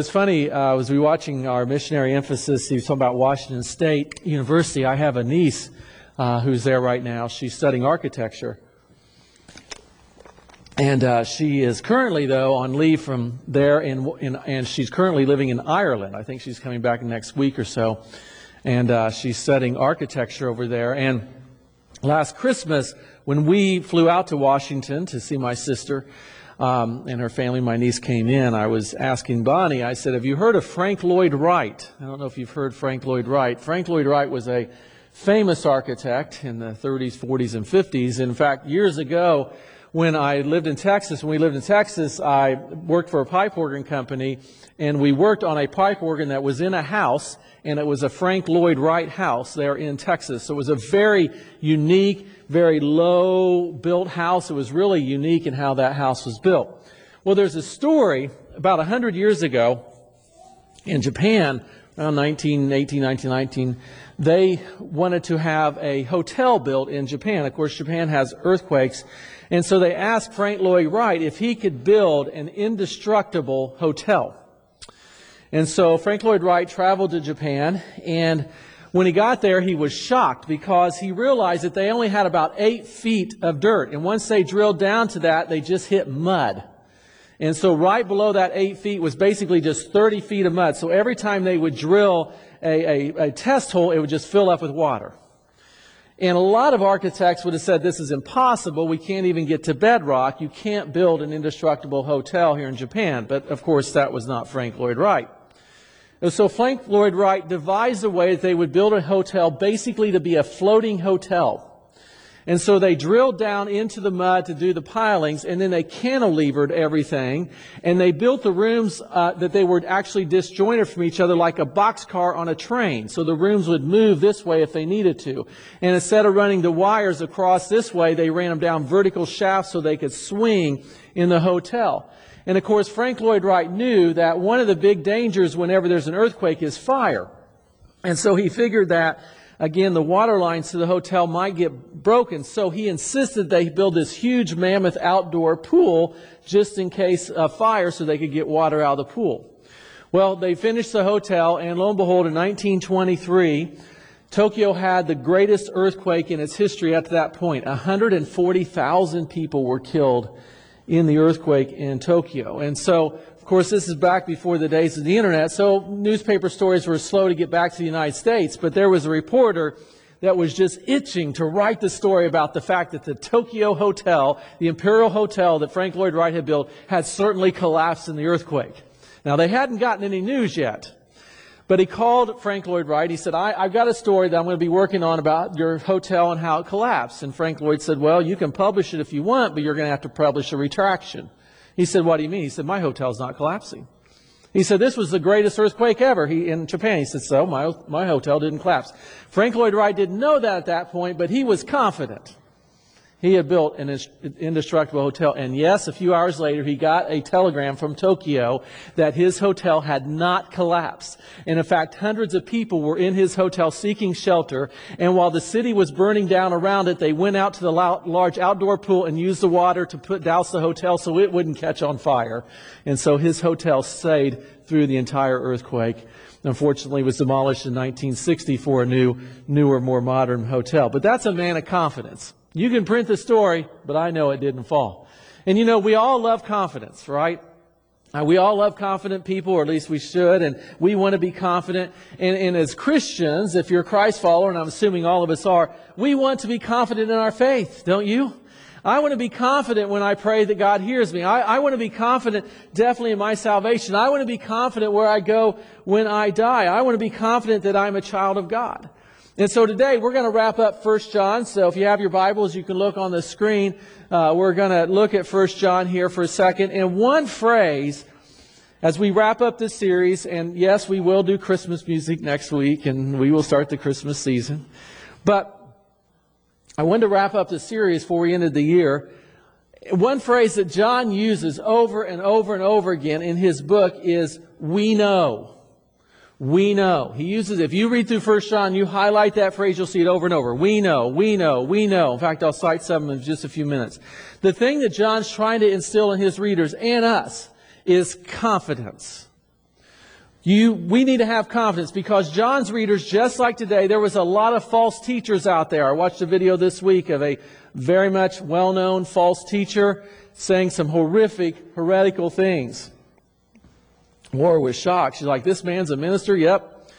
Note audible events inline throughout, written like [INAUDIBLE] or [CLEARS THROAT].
It's funny, uh, as we were watching our missionary emphasis, he was talking about Washington State University. I have a niece uh, who's there right now. She's studying architecture. And uh, she is currently, though, on leave from there, in, in, and she's currently living in Ireland. I think she's coming back next week or so. And uh, she's studying architecture over there. And last Christmas, when we flew out to Washington to see my sister, um, and her family, my niece came in, I was asking Bonnie, I said, Have you heard of Frank Lloyd Wright? I don't know if you've heard Frank Lloyd Wright. Frank Lloyd Wright was a famous architect in the 30s, 40s, and 50s. In fact, years ago, when I lived in Texas, when we lived in Texas, I worked for a pipe organ company, and we worked on a pipe organ that was in a house, and it was a Frank Lloyd Wright house there in Texas. So it was a very unique, very low built house. It was really unique in how that house was built. Well, there's a story about 100 years ago in Japan, around 1918, 1919, they wanted to have a hotel built in Japan. Of course, Japan has earthquakes. And so they asked Frank Lloyd Wright if he could build an indestructible hotel. And so Frank Lloyd Wright traveled to Japan and when he got there, he was shocked because he realized that they only had about eight feet of dirt. And once they drilled down to that, they just hit mud. And so right below that eight feet was basically just 30 feet of mud. So every time they would drill a, a, a test hole, it would just fill up with water. And a lot of architects would have said this is impossible. We can't even get to bedrock. You can't build an indestructible hotel here in Japan. But of course, that was not Frank Lloyd Wright. And so Frank Lloyd Wright devised a way that they would build a hotel basically to be a floating hotel. And so they drilled down into the mud to do the pilings, and then they cantilevered everything, and they built the rooms uh, that they were actually disjointed from each other like a boxcar on a train. So the rooms would move this way if they needed to. And instead of running the wires across this way, they ran them down vertical shafts so they could swing in the hotel. And of course, Frank Lloyd Wright knew that one of the big dangers whenever there's an earthquake is fire. And so he figured that, again, the water lines to the hotel might get broken. So he insisted they build this huge mammoth outdoor pool just in case of fire so they could get water out of the pool. Well, they finished the hotel, and lo and behold, in 1923, Tokyo had the greatest earthquake in its history up to that point. 140,000 people were killed in the earthquake in Tokyo. And so, of course, this is back before the days of the internet, so newspaper stories were slow to get back to the United States, but there was a reporter that was just itching to write the story about the fact that the Tokyo Hotel, the Imperial Hotel that Frank Lloyd Wright had built, had certainly collapsed in the earthquake. Now, they hadn't gotten any news yet. But he called Frank Lloyd Wright. He said, I, have got a story that I'm going to be working on about your hotel and how it collapsed. And Frank Lloyd said, Well, you can publish it if you want, but you're going to have to publish a retraction. He said, What do you mean? He said, My hotel's not collapsing. He said, This was the greatest earthquake ever he, in Japan. He said, So, my, my hotel didn't collapse. Frank Lloyd Wright didn't know that at that point, but he was confident he had built an indestructible hotel. And yes, a few hours later, he got a telegram from Tokyo that his hotel had not collapsed. And in fact, hundreds of people were in his hotel seeking shelter. And while the city was burning down around it, they went out to the large outdoor pool and used the water to put, douse the hotel so it wouldn't catch on fire. And so his hotel stayed through the entire earthquake unfortunately was demolished in 1960 for a new, newer, more modern hotel. But that's a man of confidence. You can print the story, but I know it didn't fall. And you know, we all love confidence, right? Uh, we all love confident people, or at least we should, and we want to be confident. And, and as Christians, if you're a Christ follower, and I'm assuming all of us are, we want to be confident in our faith, don't you? I want to be confident when I pray that God hears me. I, I, want to be confident definitely in my salvation. I want to be confident where I go when I die. I want to be confident that I'm a child of God. And so today we're going to wrap up 1 John. So if you have your Bibles, you can look on the screen. Uh, we're going to look at 1 John here for a second. And one phrase as we wrap up this series, and yes, we will do Christmas music next week, and we will start the Christmas season. But I wanted to wrap up the series before we ended the year. One phrase that John uses over and over and over again in his book is, we know we know. He uses, if you read through 1 John, you highlight that phrase, you'll see it over and over. We know, we know, we know. In fact, I'll cite some in just a few minutes. The thing that John's trying to instill in his readers and us is confidence. You, we need to have confidence because John's readers, just like today, there was a lot of false teachers out there. I watched a video this week of a very much well-known false teacher saying some horrific, heretical things. Laura was shocked. She's like, this man's a minister? Yep.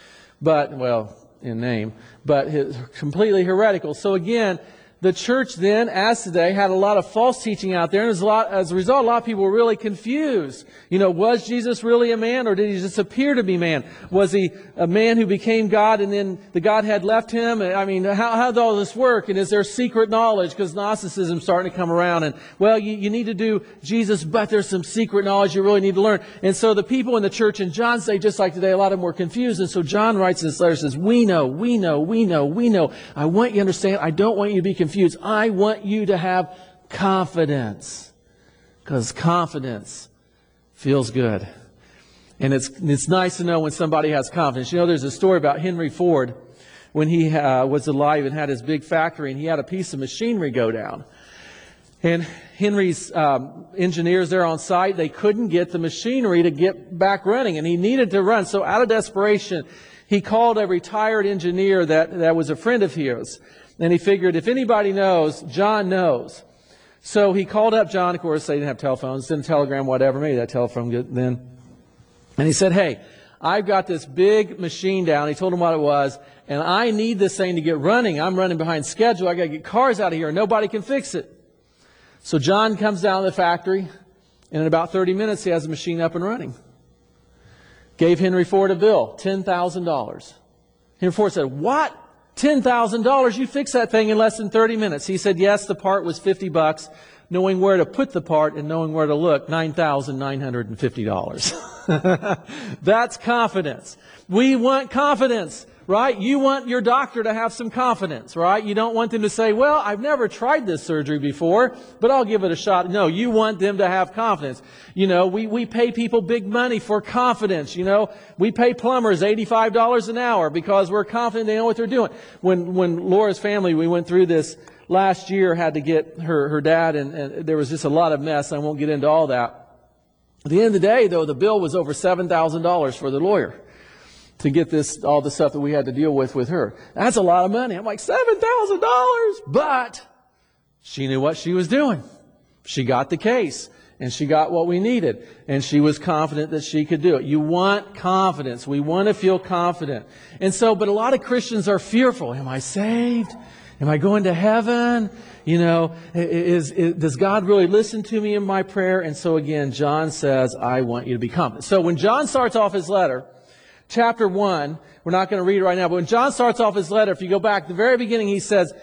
But, well, in name, but his, completely heretical. So again, the church then, as today, had a lot of false teaching out there, and as a, lot, as a result, a lot of people were really confused. You know, was Jesus really a man, or did he just appear to be man? Was he a man who became God, and then the Godhead left him? I mean, how, how did all this work? And is there secret knowledge? Because Gnosticism's starting to come around, and, well, you, you need to do Jesus, but there's some secret knowledge you really need to learn. And so the people in the church in John's day, just like today, a lot of them were confused, and so John writes this letter, says, we know, we know, we know, we know. I want you to understand, I don't want you to be confused confused. I want you to have confidence. Because confidence feels good. And it's, it's nice to know when somebody has confidence. You know, there's a story about Henry Ford when he uh, was alive and had his big factory and he had a piece of machinery go down. And Henry's um, engineers there on site, they couldn't get the machinery to get back running and he needed to run. So out of desperation, he called a retired engineer that, that was a friend of his. And he figured if anybody knows, John knows. So he called up John. Of course, they didn't have telephones, a telegram, whatever. Maybe that telephone then. And he said, Hey, I've got this big machine down. He told him what it was. And I need this thing to get running. I'm running behind schedule. I got to get cars out of here. Nobody can fix it. So John comes down to the factory. And in about 30 minutes, he has the machine up and running. Gave Henry Ford a bill, $10,000. Henry Ford said, What? $10,000, you fix that thing in less than 30 minutes. He said, yes, the part was 50 bucks. Knowing where to put the part and knowing where to look, $9,950. [LAUGHS] That's confidence. We want confidence right? You want your doctor to have some confidence, right? You don't want them to say, well, I've never tried this surgery before, but I'll give it a shot. No, you want them to have confidence. You know, we, we pay people big money for confidence. You know, we pay plumbers $85 an hour because we're confident they know what they're doing. When, when Laura's family, we went through this last year, had to get her, her dad, and, and there was just a lot of mess. I won't get into all that. At the end of the day, though, the bill was over $7,000 for the lawyer to get this, all the stuff that we had to deal with with her. That's a lot of money. I'm like, $7,000! But she knew what she was doing. She got the case and she got what we needed and she was confident that she could do it. You want confidence. We want to feel confident. And so, but a lot of Christians are fearful. Am I saved? Am I going to heaven? You know, is, is, does God really listen to me in my prayer? And so again, John says, I want you to be confident. So when John starts off his letter, chapter 1. We're not going to read it right now, but when John starts off his letter, if you go back, the very beginning, he says,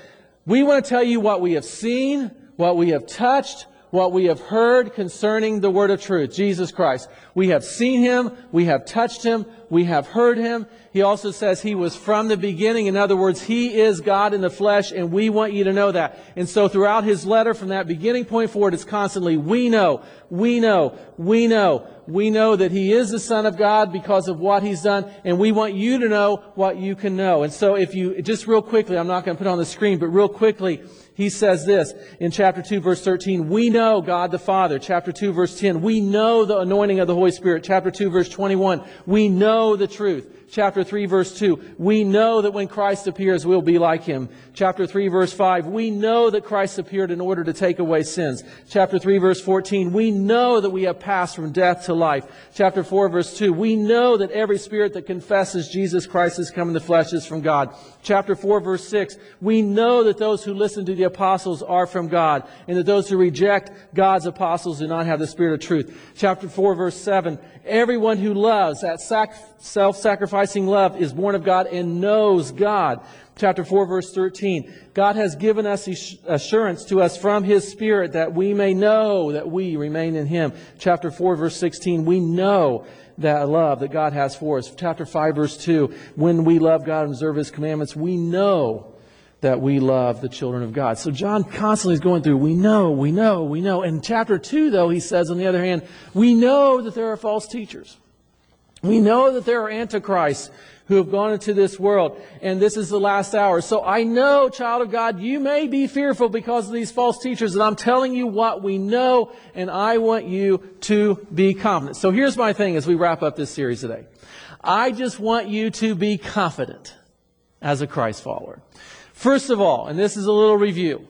We want to tell you what we have seen, what we have touched, what we have heard concerning the word of truth, Jesus Christ. We have seen him, we have touched him, we have heard him. He also says he was from the beginning. In other words, he is God in the flesh, and we want you to know that. And so throughout his letter, from that beginning point forward, it's constantly, we know, we know, we know. We know that he is the Son of God because of what he's done, and we want you to know what you can know. And so if you, just real quickly, I'm not going to put on the screen, but real quickly, he says this in chapter 2 verse 13, we know God the Father. Chapter 2 verse 10, we know the anointing of the Holy Spirit. Chapter 2 verse 21, we know the truth chapter 3 verse 2, we know that when Christ appears, we'll be like him. Chapter 3 verse 5, we know that Christ appeared in order to take away sins. Chapter 3 verse 14, we know that we have passed from death to life. Chapter 4 verse 2, we know that every spirit that confesses Jesus Christ has come in the flesh is from God. Chapter 4 verse 6, we know that those who listen to the apostles are from God, and that those who reject God's apostles do not have the spirit of truth. Chapter 4 verse 7, everyone who loves, that sac self sac- self-sacrificing love, is born of God and knows God. Chapter 4 verse 13, God has given us assurance to us from His Spirit that we may know that we remain in Him. Chapter 4 verse 16, we know that love that God has for us. Chapter 5, verse 2 When we love God and observe His commandments, we know that we love the children of God. So John constantly is going through, we know, we know, we know. In chapter 2, though, he says, on the other hand, we know that there are false teachers. We know that there are antichrists who have gone into this world, and this is the last hour. So I know, child of God, you may be fearful because of these false teachers, and I'm telling you what we know, and I want you to be confident. So here's my thing as we wrap up this series today. I just want you to be confident as a Christ follower. First of all, and this is a little review,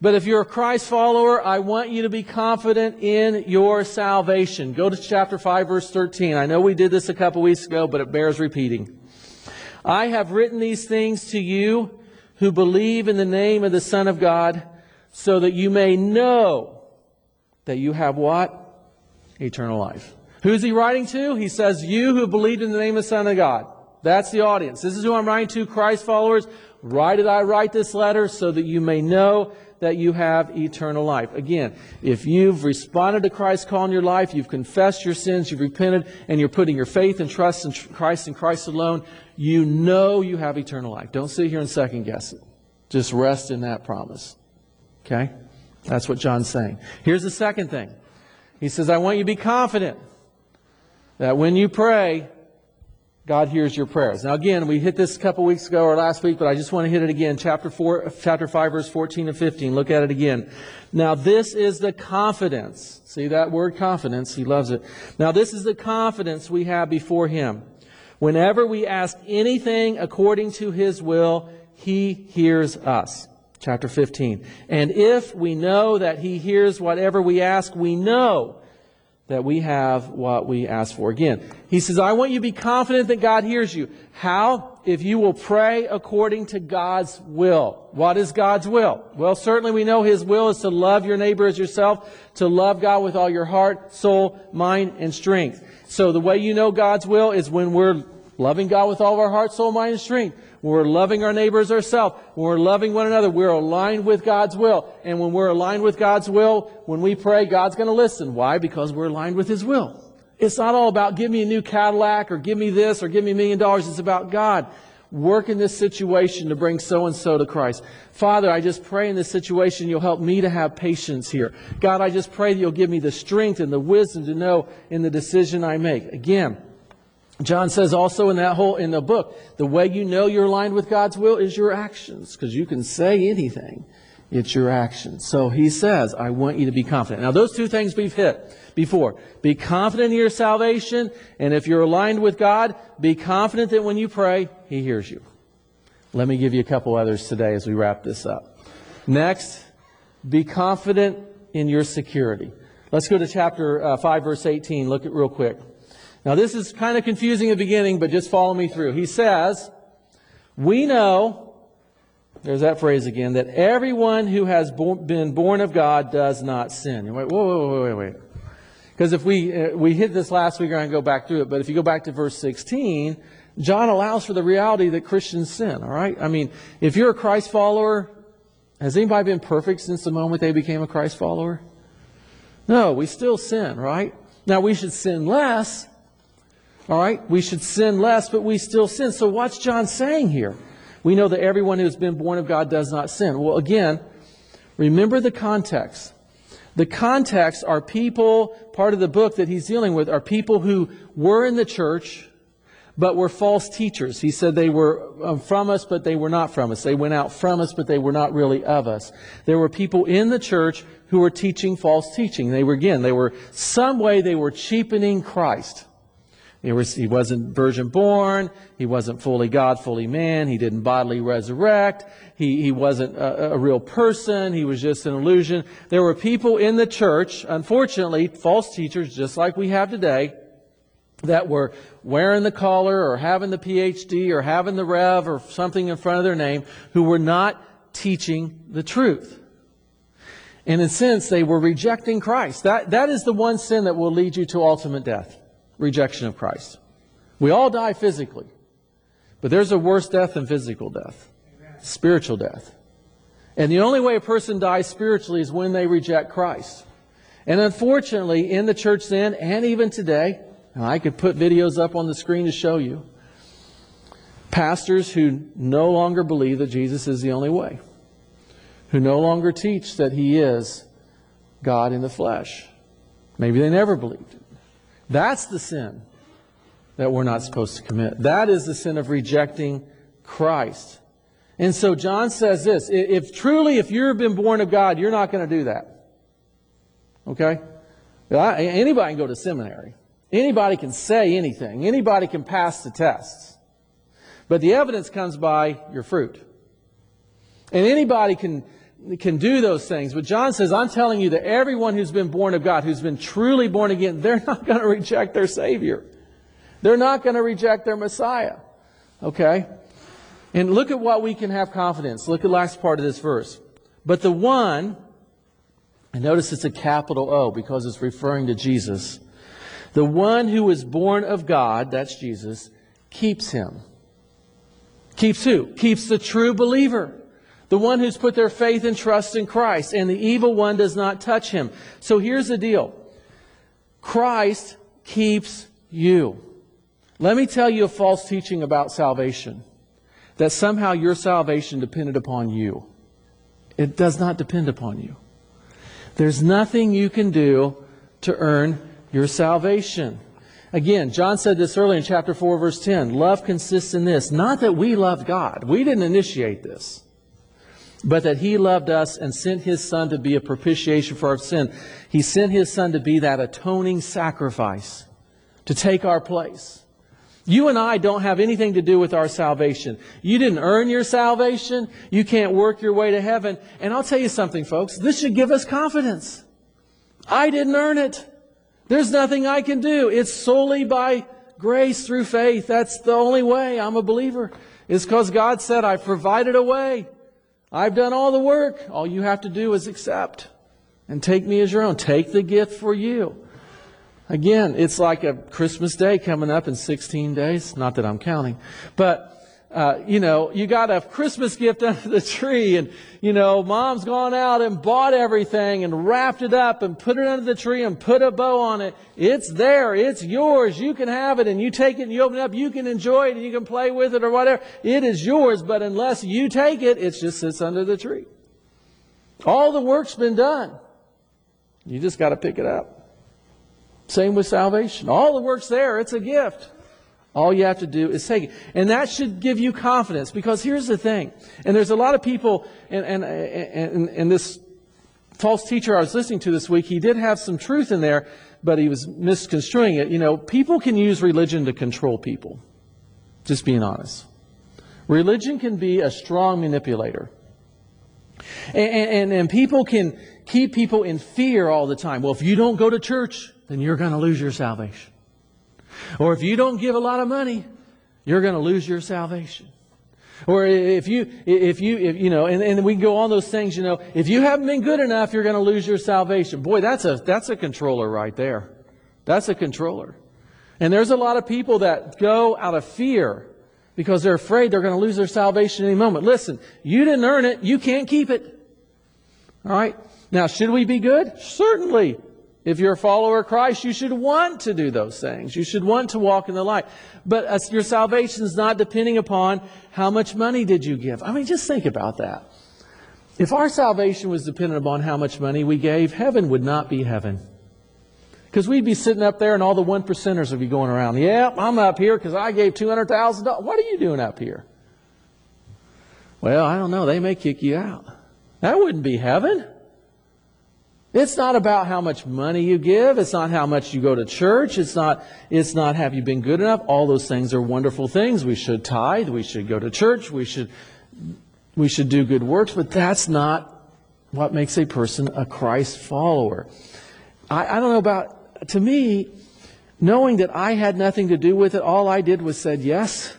but if you're a Christ follower, I want you to be confident in your salvation. Go to chapter 5 verse 13. I know we did this a couple weeks ago, but it bears repeating. I have written these things to you who believe in the name of the Son of God so that you may know that you have what? Eternal life. Who's he writing to? He says, you who believed in the name of the Son of God. That's the audience. This is who I'm writing to, Christ followers. Why did I write this letter? So that you may know that you have eternal life. Again, if you've responded to Christ's call in your life, you've confessed your sins, you've repented, and you're putting your faith and trust in Christ and Christ alone, you know you have eternal life. Don't sit here and second guess it. Just rest in that promise. Okay? That's what John's saying. Here's the second thing. He says, I want you to be confident that when you pray, God hears your prayers. Now again, we hit this a couple weeks ago or last week, but I just want to hit it again. Chapter 4, chapter 5, verse 14 and 15. Look at it again. Now this is the confidence. See that word confidence? He loves it. Now this is the confidence we have before Him. Whenever we ask anything according to His will, He hears us. Chapter 15. And if we know that He hears whatever we ask, we know that we have what we ask for. Again, he says, I want you to be confident that God hears you. How? If you will pray according to God's will. What is God's will? Well, certainly we know His will is to love your neighbor as yourself, to love God with all your heart, soul, mind, and strength. So the way you know God's will is when we're loving God with all of our heart, soul, mind, and strength when we're loving our neighbors ourselves, when we're loving one another, we're aligned with God's will. And when we're aligned with God's will, when we pray, God's going to listen. Why? Because we're aligned with His will. It's not all about give me a new Cadillac or give me this or give me a million dollars. It's about God. Work in this situation to bring so and so to Christ. Father, I just pray in this situation you'll help me to have patience here. God, I just pray that you'll give me the strength and the wisdom to know in the decision I make. Again, John says also in that whole in the book, the way you know you're aligned with God's will is your actions, because you can say anything. It's your actions. So he says, I want you to be confident. Now those two things we've hit before. Be confident in your salvation, and if you're aligned with God, be confident that when you pray, he hears you. Let me give you a couple others today as we wrap this up. Next, be confident in your security. Let's go to chapter uh, 5 verse 18. Look at real quick. Now, this is kind of confusing at the beginning, but just follow me through. He says, We know, there's that phrase again, that everyone who has been born of God does not sin. Wait, whoa, whoa, whoa, wait, wait. Because if we, uh, we hit this last week, going to go back through it, but if you go back to verse 16, John allows for the reality that Christians sin, all right? I mean, if you're a Christ follower, has anybody been perfect since the moment they became a Christ follower? No, we still sin, right? Now, we should sin less, all right? We should sin less, but we still sin. So what's John saying here? We know that everyone who has been born of God does not sin. Well, again, remember the context. The context are people, part of the book that he's dealing with, are people who were in the church, but were false teachers. He said they were um, from us, but they were not from us. They went out from us, but they were not really of us. There were people in the church who were teaching false teaching. They were, again, they were, some way they were cheapening Christ. He, was, he wasn't virgin born. He wasn't fully God, fully man. He didn't bodily resurrect. He, he wasn't a, a real person. He was just an illusion. There were people in the church, unfortunately, false teachers, just like we have today, that were wearing the collar or having the PhD or having the Rev or something in front of their name who were not teaching the truth. And in a sense, they were rejecting Christ. That, that is the one sin that will lead you to ultimate death rejection of Christ. We all die physically, but there's a worse death than physical death spiritual death. And the only way a person dies spiritually is when they reject Christ. And unfortunately, in the church then, and even today, and I could put videos up on the screen to show you, pastors who no longer believe that Jesus is the only way, who no longer teach that He is God in the flesh. Maybe they never believed. That's the sin. that we're not supposed to commit. That is the sin of rejecting Christ. And so John says this if truly, if you've been born of God, you're not going to do that. Okay? Anybody can go to seminary. Anybody can say anything. Anybody can pass the tests. But the evidence comes by your fruit. And anybody can, can do those things. But John says, I'm telling you that everyone who's been born of God, who's been truly born again, they're [LAUGHS] not going to reject their Savior. They're not going to reject their Messiah. Okay? And look at what we can have confidence. Look at the last part of this verse. But the one, and notice it's a capital O because it's referring to Jesus. The one who is born of God, that's Jesus, keeps him. Keeps who? Keeps the true believer. The one who's put their faith and trust in Christ, and the evil one does not touch him. So here's the deal Christ keeps you. Let me tell you a false teaching about salvation that somehow your salvation depended upon you. It does not depend upon you. There's nothing you can do to earn your salvation. Again, John said this earlier in chapter 4, verse 10. Love consists in this not that we loved God, we didn't initiate this, but that He loved us and sent His Son to be a propitiation for our sin. He sent His Son to be that atoning sacrifice, to take our place. You and I don't have anything to do with our salvation. You didn't earn your salvation. You can't work your way to heaven. And I'll tell you something, folks. This should give us confidence. I didn't earn it. There's nothing I can do. It's solely by grace through faith. That's the only way I'm a believer. It's because God said, I've provided a way. I've done all the work. All you have to do is accept and take me as your own. Take the gift for you. Again, it's like a Christmas day coming up in 16 days. Not that I'm counting. But, uh, you know, you got a Christmas gift under the tree and, you know, mom's gone out and bought everything and wrapped it up and put it under the tree and put a bow on it. It's there. It's yours. You can have it and you take it and you open it up. You can enjoy it and you can play with it or whatever. It is yours. But unless you take it, it just sits under the tree. All the work's been done. You just got to pick it up. Same with salvation. All the work's there. It's a gift. All you have to do is take it. And that should give you confidence because here's the thing. And there's a lot of people, and, and, and, and this false teacher I was listening to this week, he did have some truth in there, but he was misconstruing it. You know, people can use religion to control people. Just being honest. Religion can be a strong manipulator. And, and, and people can keep people in fear all the time. Well, if you don't go to church, then you're going to lose your salvation. Or if you don't give a lot of money, you're going to lose your salvation. Or if you, if you, if, you know, and, and we can go on those things, you know, if you haven't been good enough, you're going to lose your salvation. Boy, that's a, that's a controller right there. That's a controller. And there's a lot of people that go out of fear because they're afraid they're going to lose their salvation any moment. Listen, you didn't earn it. You can't keep it. All right? Now, should we be good? Certainly. If you're a follower of Christ, you should want to do those things. You should want to walk in the light. But uh, your salvation is not depending upon how much money did you give. I mean, just think about that. If our salvation was dependent upon how much money we gave, heaven would not be heaven. Because we'd be sitting up there and all the one percenters would be going around. Yeah, I'm up here because I gave $200,000. What are you doing up here? Well, I don't know. They may kick you out. That wouldn't be heaven. It's not about how much money you give. It's not how much you go to church. It's not, it's not have you been good enough. All those things are wonderful things. We should tithe. We should go to church. We should, we should do good works, but that's not what makes a person a Christ follower. I, I don't know about, to me, knowing that I had nothing to do with it, all I did was said, yes,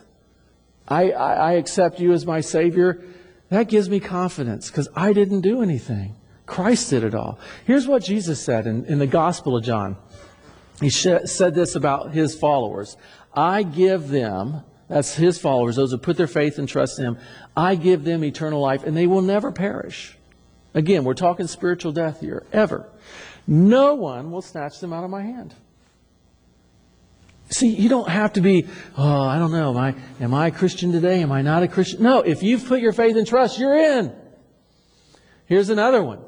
I, I, I accept you as my Savior. That gives me confidence because I didn't do anything. Christ did it all. Here's what Jesus said in, in the Gospel of John. He sh- said this about his followers I give them, that's his followers, those who put their faith and trust in him, I give them eternal life, and they will never perish. Again, we're talking spiritual death here, ever. No one will snatch them out of my hand. See, you don't have to be, oh, I don't know, am I, am I a Christian today? Am I not a Christian? No, if you've put your faith and trust, you're in. Here's another one.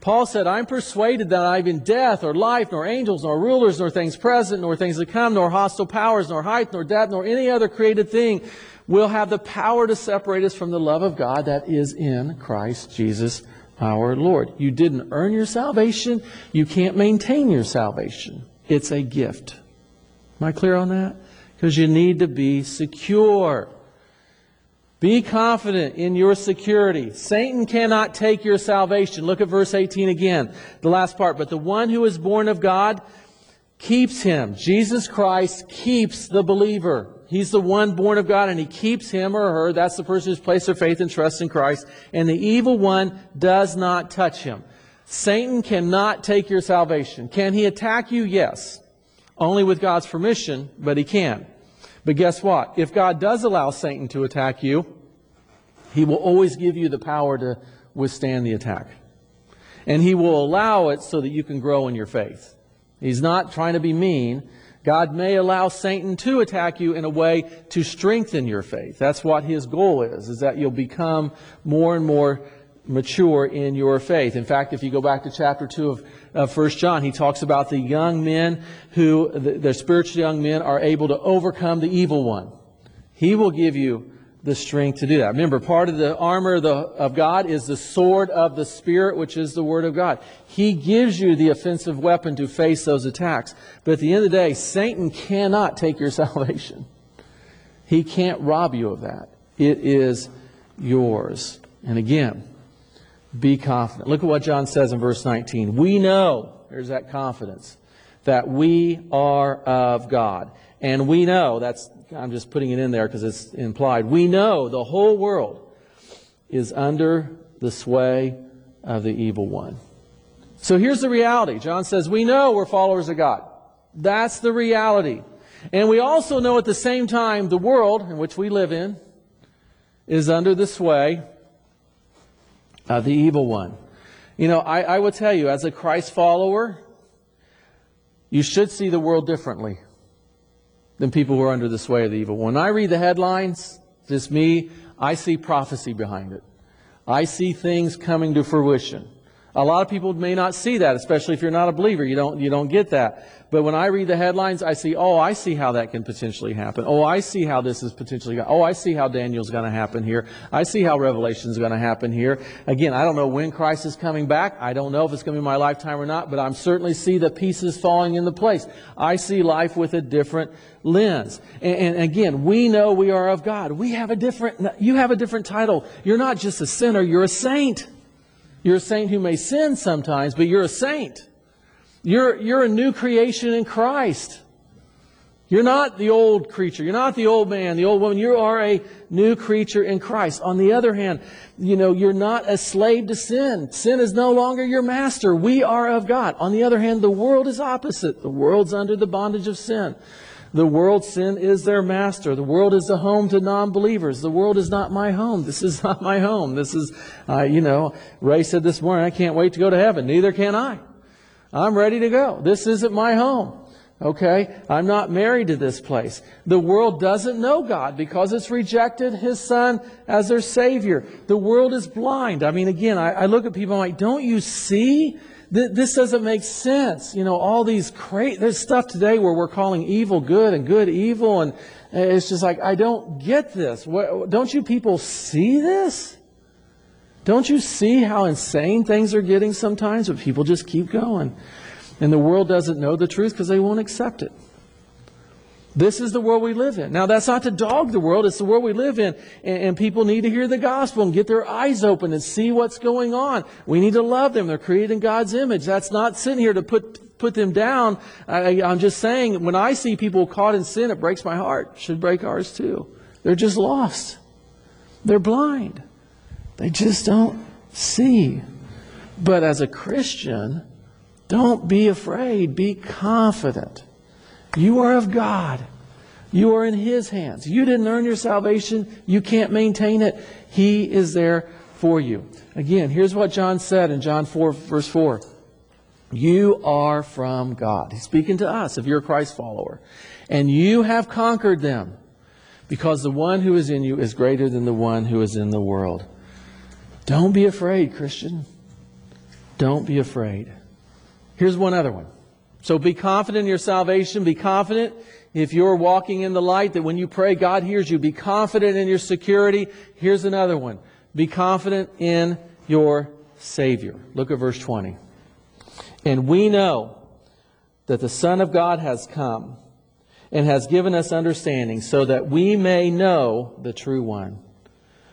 Paul said, I'm persuaded that neither death, or life, nor angels, nor rulers, nor things present, nor things to come, nor hostile powers, nor height, nor depth, nor any other created thing will have the power to separate us from the love of God that is in Christ Jesus our Lord. You didn't earn your salvation. You can't maintain your salvation. It's a gift. Am I clear on that? Because you need to be secure. Be confident in your security. Satan cannot take your salvation. Look at verse 18 again, the last part. But the one who is born of God keeps him. Jesus Christ keeps the believer. He's the one born of God and he keeps him or her. That's the person who's placed their faith and trust in Christ. And the evil one does not touch him. Satan cannot take your salvation. Can he attack you? Yes. Only with God's permission, but he can. But guess what? If God does allow Satan to attack you, he will always give you the power to withstand the attack. And he will allow it so that you can grow in your faith. He's not trying to be mean. God may allow Satan to attack you in a way to strengthen your faith. That's what his goal is, is that you'll become more and more mature in your faith. In fact, if you go back to chapter 2 of of First John, he talks about the young men who, the, the spiritual young men, are able to overcome the evil one. He will give you the strength to do that. Remember, part of the armor of, the, of God is the sword of the Spirit, which is the Word of God. He gives you the offensive weapon to face those attacks. But at the end of the day, Satan cannot take your [LAUGHS] salvation. He can't rob you of that. It is yours. And again, be confident. Look at what John says in verse 19. We know, there's that confidence, that we are of God. And we know, that's, I'm just putting it in there because it's implied. We know the whole world is under the sway of the evil one. So here's the reality. John says, we know we're followers of God. That's the reality. And we also know at the same time the world in which we live in is under the sway uh, the evil one. You know, I, I will tell you, as a Christ follower, you should see the world differently than people who are under the sway of the evil. When I read the headlines, just me, I see prophecy behind it. I see things coming to fruition. A lot of people may not see that, especially if you're not a believer. You don't, you don't get that. But when I read the headlines, I see, oh, I see how that can potentially happen. Oh, I see how this is potentially, oh, I see how Daniel's going to happen here. I see how Revelation's going to happen here. Again, I don't know when Christ is coming back. I don't know if it's going to be my lifetime or not, but I'm certainly see the pieces falling into place. I see life with a different lens. And, and again, we know we are of God. We have a different, you have a different title. You're not just a sinner, you're a saint. You're a saint who may sin sometimes, but you're a saint. You're, you're a new creation in Christ. You're not the old creature. You're not the old man, the old woman. You are a new creature in Christ. On the other hand, you know, you're not a slave to sin. Sin is no longer your master. We are of God. On the other hand, the world is opposite. The world's under the bondage of sin. The world, sin is their master. The world is the home to non believers. The world is not my home. This is [LAUGHS] not my home. This is, uh, you know, Ray said this morning, I can't wait to go to heaven. Neither can I. I'm ready to go. This isn't my home. Okay? I'm not married to this place. The world doesn't know God because it's rejected His Son as their Savior. The world is blind. I mean, again, I, I look at people I'm like, don't you see? Th- this doesn't make sense. You know, all these crazy, there's stuff today where we're calling evil good and good evil and it's just like, I don't get this. What, don't you people see this? Don't you see how insane things are getting sometimes, but people just keep going? And the world doesn't know the truth because they won't accept it. This is the world we live in. Now, that's not to dog the world, it's the world we live in. And, and, people need to hear the gospel and get their eyes open and see what's going on. We need to love them. They're created in God's image. That's not sitting here to put, put them down. I, I'm just saying, when I see people caught in sin, it breaks my heart. Should break ours too. They're just lost, they're blind. They just don't see. But as a Christian, don't be afraid. Be confident. You are of God. You are in His hands. You didn't earn your salvation. You can't maintain it. He is there for you. Again, here's what John said in John 4, verse 4. You are from God. He's speaking to us if you're a Christ follower. And you have conquered them because the one who is in you is greater than the one who is in the world. Don't be afraid, Christian. Don't be afraid. Here's one other one. So be confident in your salvation. Be confident if you're walking in the light that when you pray, God hears you. Be confident in your security. Here's another one. Be confident in your Savior. Look at verse 20. And we know that the Son of God has come and has given us understanding so that we may know the true one.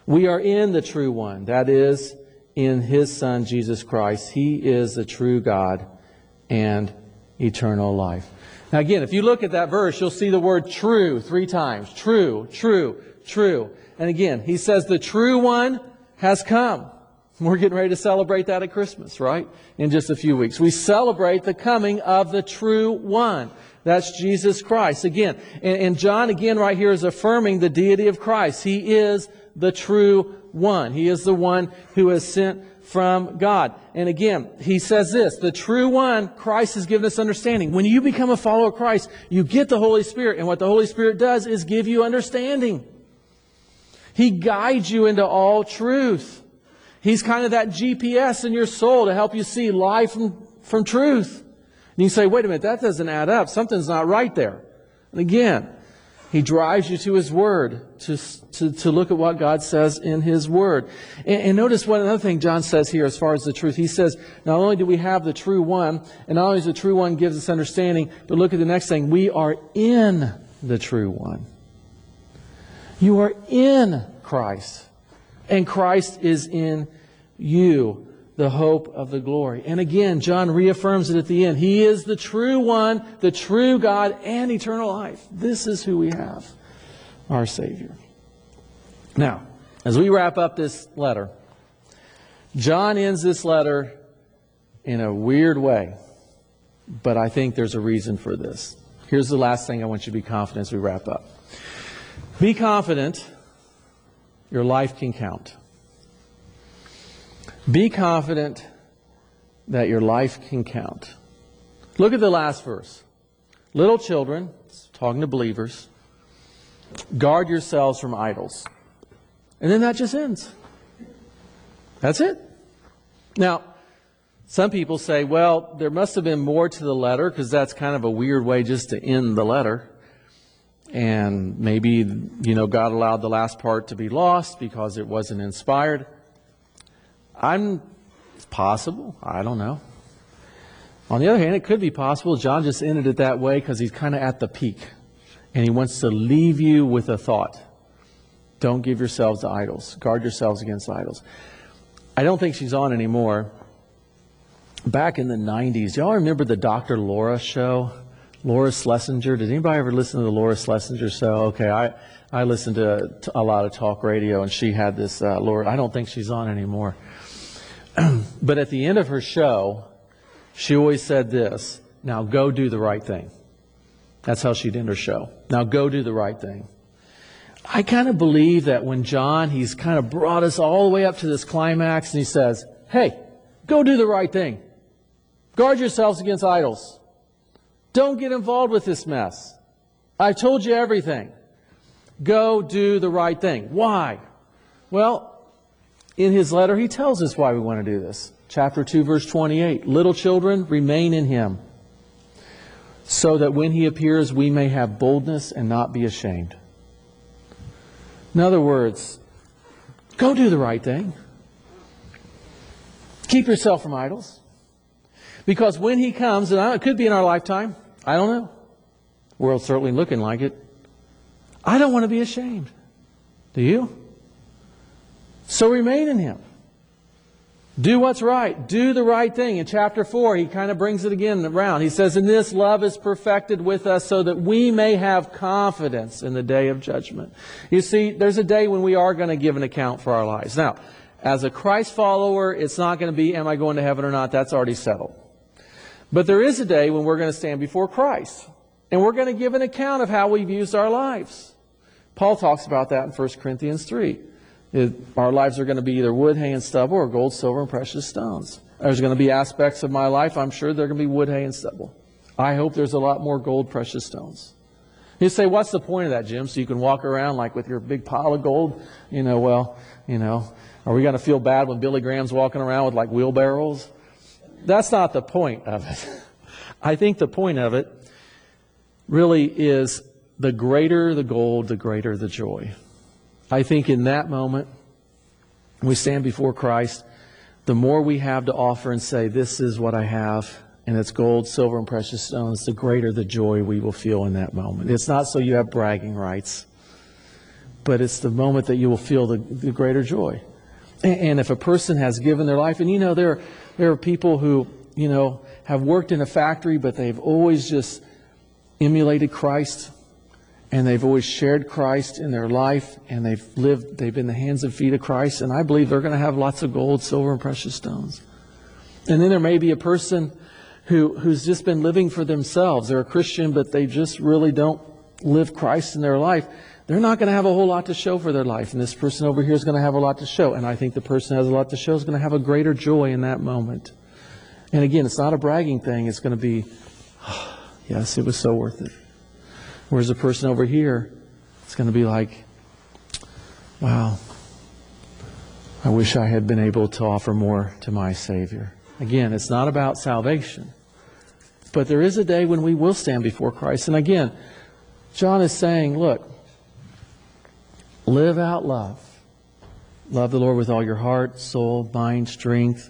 We are in the true one, that is, in his Son, Jesus Christ. He is the true God and eternal life. Now, again, if you look at that verse, you'll see the word true three times. True, true, true. And again, he says the true one has come. We're getting ready to celebrate that at Christmas, right? In just a few weeks. We celebrate the coming of the true one. That's Jesus Christ. Again, and, and John, again, right here is affirming the deity of Christ. He is the true one. He is the one who is sent from God. And again, he says this, the true one, Christ has given us understanding. When you become a follower of Christ, you get the Holy Spirit. And what the Holy Spirit does is give you understanding. He guides you into all truth. He's kind of that GPS in your soul to help you see life from, from truth. And you say, wait a minute, that doesn't add up. Something's not right there. And again, he drives you to His Word to, to, to look at what God says in His Word. And, and notice one other thing John says here as far as the truth. He says, not only do we have the true one, and not only is the true one gives us understanding, but look at the next thing. We are in the true one. You are in Christ. And Christ is in you the hope of the glory. And again, John reaffirms it at the end. He is the true one, the true God, and eternal life. This is who we have, our Savior. Now, as we wrap up this letter, John ends this letter in a weird way, but I think there's a reason for this. Here's the last thing I want you to be confident as we wrap up. Be confident your life can count. Be confident that your life can count. Look at the last verse. Little children, talking to believers, guard yourselves from idols. And then that just ends. That's it. Now, some people say, well, there must have been more to the letter because that's kind of a weird way just to end the letter. And maybe, you know, God allowed the last part to be lost because it wasn't inspired. I'm, it's possible. I don't know. On the other hand, it could be possible John just ended it that way because he's kind of at the peak. And he wants to leave you with a thought. Don't give yourselves to idols. Guard yourselves against idols. I don't think she's on anymore. Back in the 90s, y'all remember the Dr. Laura show? Laura Schlesinger. Did anybody ever listen to the Laura Schlesinger show? Okay, I, I listened to, a lot of talk radio, and she had this uh, Laura. I don't think she's on anymore. [CLEARS THROAT] but at the end of her show, she always said this Now go do the right thing. That's how she'd end her show. Now go do the right thing. I kind of believe that when John, he's kind of brought us all the way up to this climax and he says, Hey, go do the right thing. Guard yourselves against idols. Don't get involved with this mess. I've told you everything. Go do the right thing. Why? Well, in his letter, he tells us why we want to do this. Chapter 2, verse 28 Little children, remain in him, so that when he appears, we may have boldness and not be ashamed. In other words, go do the right thing. Keep yourself from idols. Because when he comes, and it could be in our lifetime, I don't know. World's certainly looking like it. I don't want to be ashamed. Do you? So remain in Him. Do what's right. Do the right thing. In chapter 4, he kind of brings it again around. He says, In this love is perfected with us so that we may have confidence in the day of judgment. You see, there's a day when we are going to give an account for our lives. Now, as a Christ follower, it's not going to be, Am I going to heaven or not? That's already settled. But there is a day when we're going to stand before Christ. And we're going to give an account of how we've used our lives. Paul talks about that in 1 Corinthians 3. It, our lives are going to be either wood, hay, and stubble or gold, silver, and precious stones. There's going to be aspects of my life, I'm sure they're going to be wood, hay, and stubble. I hope there's a lot more gold, precious stones. You say, what's the point of that, Jim? So you can walk around like with your big pile of gold? You know, well, you know, are we going to feel bad when Billy Graham's walking around with like wheelbarrows? that's not the point of it. [LAUGHS] I think the point of it really is the greater the gold, the greater the joy. I think in that moment, we stand before Christ, the more we have to offer and say, This is what I have, and it's gold, silver, and precious stones, the greater the joy we will feel in that moment. It's not so you have bragging rights, but it's the moment that you will feel the, the greater joy. And, and if a person has given their life, and you know, there, there are people who, you know, have worked in a factory, but they've always just emulated Christ and they've always shared Christ in their life and they've lived they've been the hands and feet of Christ and I believe they're going to have lots of gold, silver and precious stones. And then there may be a person who who's just been living for themselves. They're a Christian but they just really don't live Christ in their life. They're not going to have a whole lot to show for their life and this person over here is going to have a lot to show and I think the person has a lot to show is going to have a greater joy in that moment. And again, it's not a bragging thing. It's going to be [SIGHS] yes, it was so worth it. Whereas the person over here, it's going to be like, wow, I wish I had been able to offer more to my Savior. Again, it's not about salvation. But there is a day when we will stand before Christ. And again, John is saying, look, live out love. Love the Lord with all your heart, soul, mind, strength.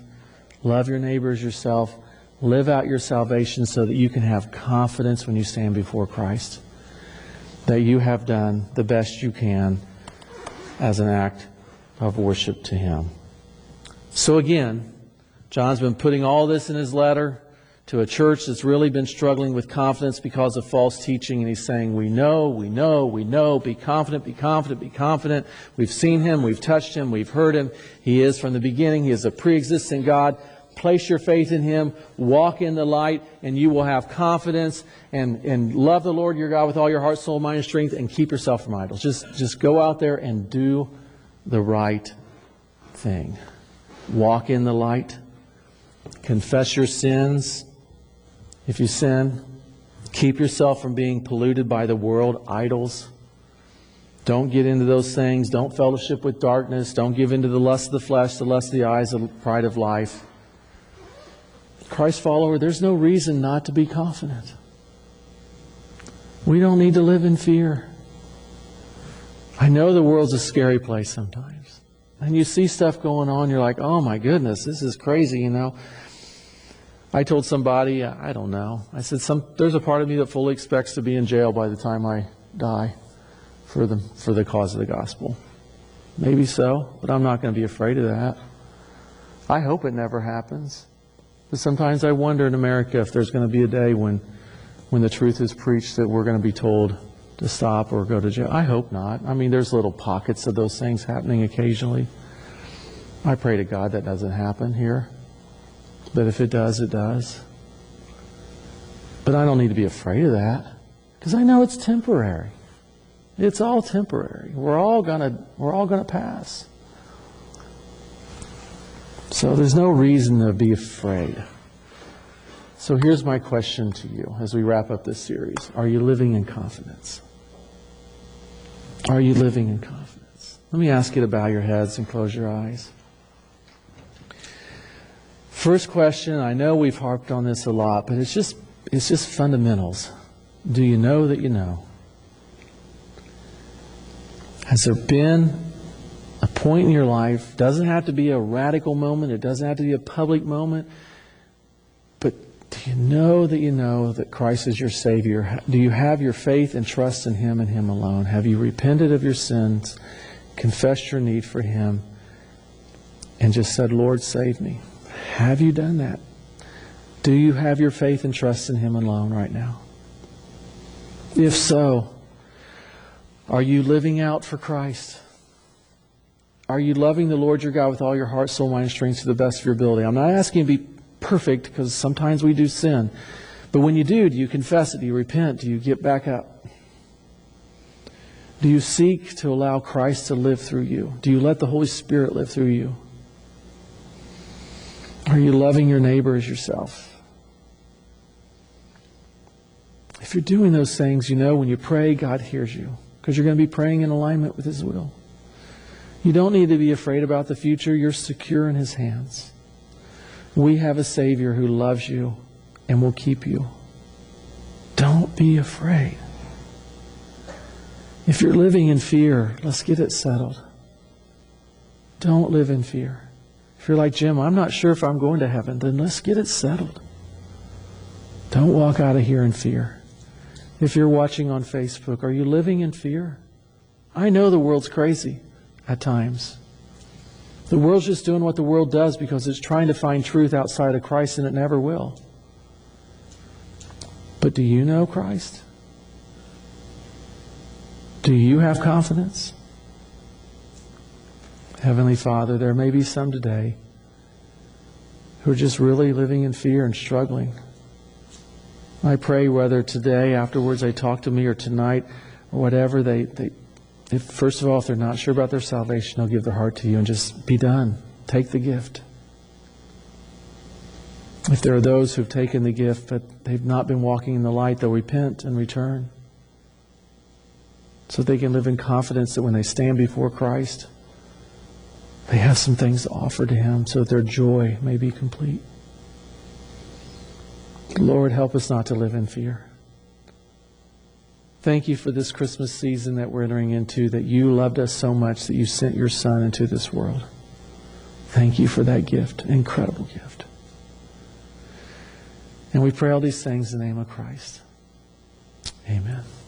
Love your neighbors, yourself. Live out your salvation so that you can have confidence when you stand before Christ that you have done the best you can as an act of worship to Him. So again, John's been putting all this in his letter to a church that's really been struggling with confidence because of false teaching. And he's saying, We know, we know, we know. Be confident, be confident, be confident. We've seen him, we've touched him, we've heard him. He is from the beginning, he is a pre existing God. Place your faith in Him, walk in the light, and you will have confidence and, and love the Lord your God with all your heart, soul, mind, and strength, and keep yourself from idols. Just, just go out there and do the right thing. Walk in the light, confess your sins if you sin, keep yourself from being polluted by the world, idols. Don't get into those things. Don't fellowship with darkness. Don't give into the lust of the flesh, the lust of the eyes, the pride of life. Christ follower, there's no reason not to be confident. We don't need to live in fear. I know the world's a scary place sometimes. And you see stuff going on, you're like, oh my goodness, this is crazy, you know. I told somebody, I don't know, I said, some, there's a part of me that fully expects to be in jail by the time I die for the, for the cause of the gospel. Maybe so, but I'm not going to be afraid of that. I hope it never happens. But sometimes I wonder in America if there's going to be a day when, when the truth is preached that we're going to be told to stop or go to jail. I hope not. I mean, there's little pockets of those things happening occasionally. I pray to God that doesn't happen here. But if it does, it does. But I don't need to be afraid of that because I know it's temporary. It's all temporary. We're all gonna we're all gonna pass. So there's no reason to be afraid. So here's my question to you as we wrap up this series Are you living in confidence? Are you living in confidence? Let me ask you to bow your heads and close your eyes. First question, I know we've harped on this a lot, but it's just it's just fundamentals. Do you know that you know? Has there been point in your life. Doesn't have to be a radical moment. It doesn't have to be a public moment. But do you know that you know that Christ is your Savior? Do you have your faith and trust in Him and Him alone? Have you repented of your sins, confessed your need for Him, and just said, Lord, save me? Have you done that? Do you have your faith and trust in Him alone right now? If so, are you living out for Christ? Are you loving the Lord your God with all your heart, soul, mind, and strength to the best of your ability? I'm not asking you to be perfect because sometimes we do sin. But when you do, do you confess it? Do you repent? Do you get back up? Do you seek to allow Christ to live through you? Do you let the Holy Spirit live through you? Are you loving your neighbor as yourself? If you're doing those things, you know when you pray, God hears you because you're going to be praying in alignment with His will. You don't need to be afraid about the future. You're secure in His hands. We have a Savior who loves you and will keep you. Don't be afraid. If you're living in fear, let's get it settled. Don't live in fear. If you're like Jim, I'm not sure if I'm going to heaven, then let's get it settled. Don't walk out of here in fear. If you're watching on Facebook, are you living in fear? I know the world's crazy at times. The world's just doing what the world does because it's trying to find truth outside of Christ and it never will. But do you know Christ? Do you have confidence? Heavenly Father, there may be some today who are just really living in fear and struggling. I pray whether today, afterwards, they talk to me or tonight or whatever, they, they if first of all, if they're not sure about their salvation, they'll give their heart to you and just be done. Take the gift. If there are those who've taken the gift but they've not been walking in the light, they'll repent and return. So they can live in confidence that when they stand before Christ, they have some things to offer to Him so that their joy may be complete. Lord, help us not to live in fear. Thank you for this Christmas season that we're entering into, that you loved us so much that you sent your Son into this world. Thank you for that gift, incredible gift. And we pray all these things in the name of Christ. Amen.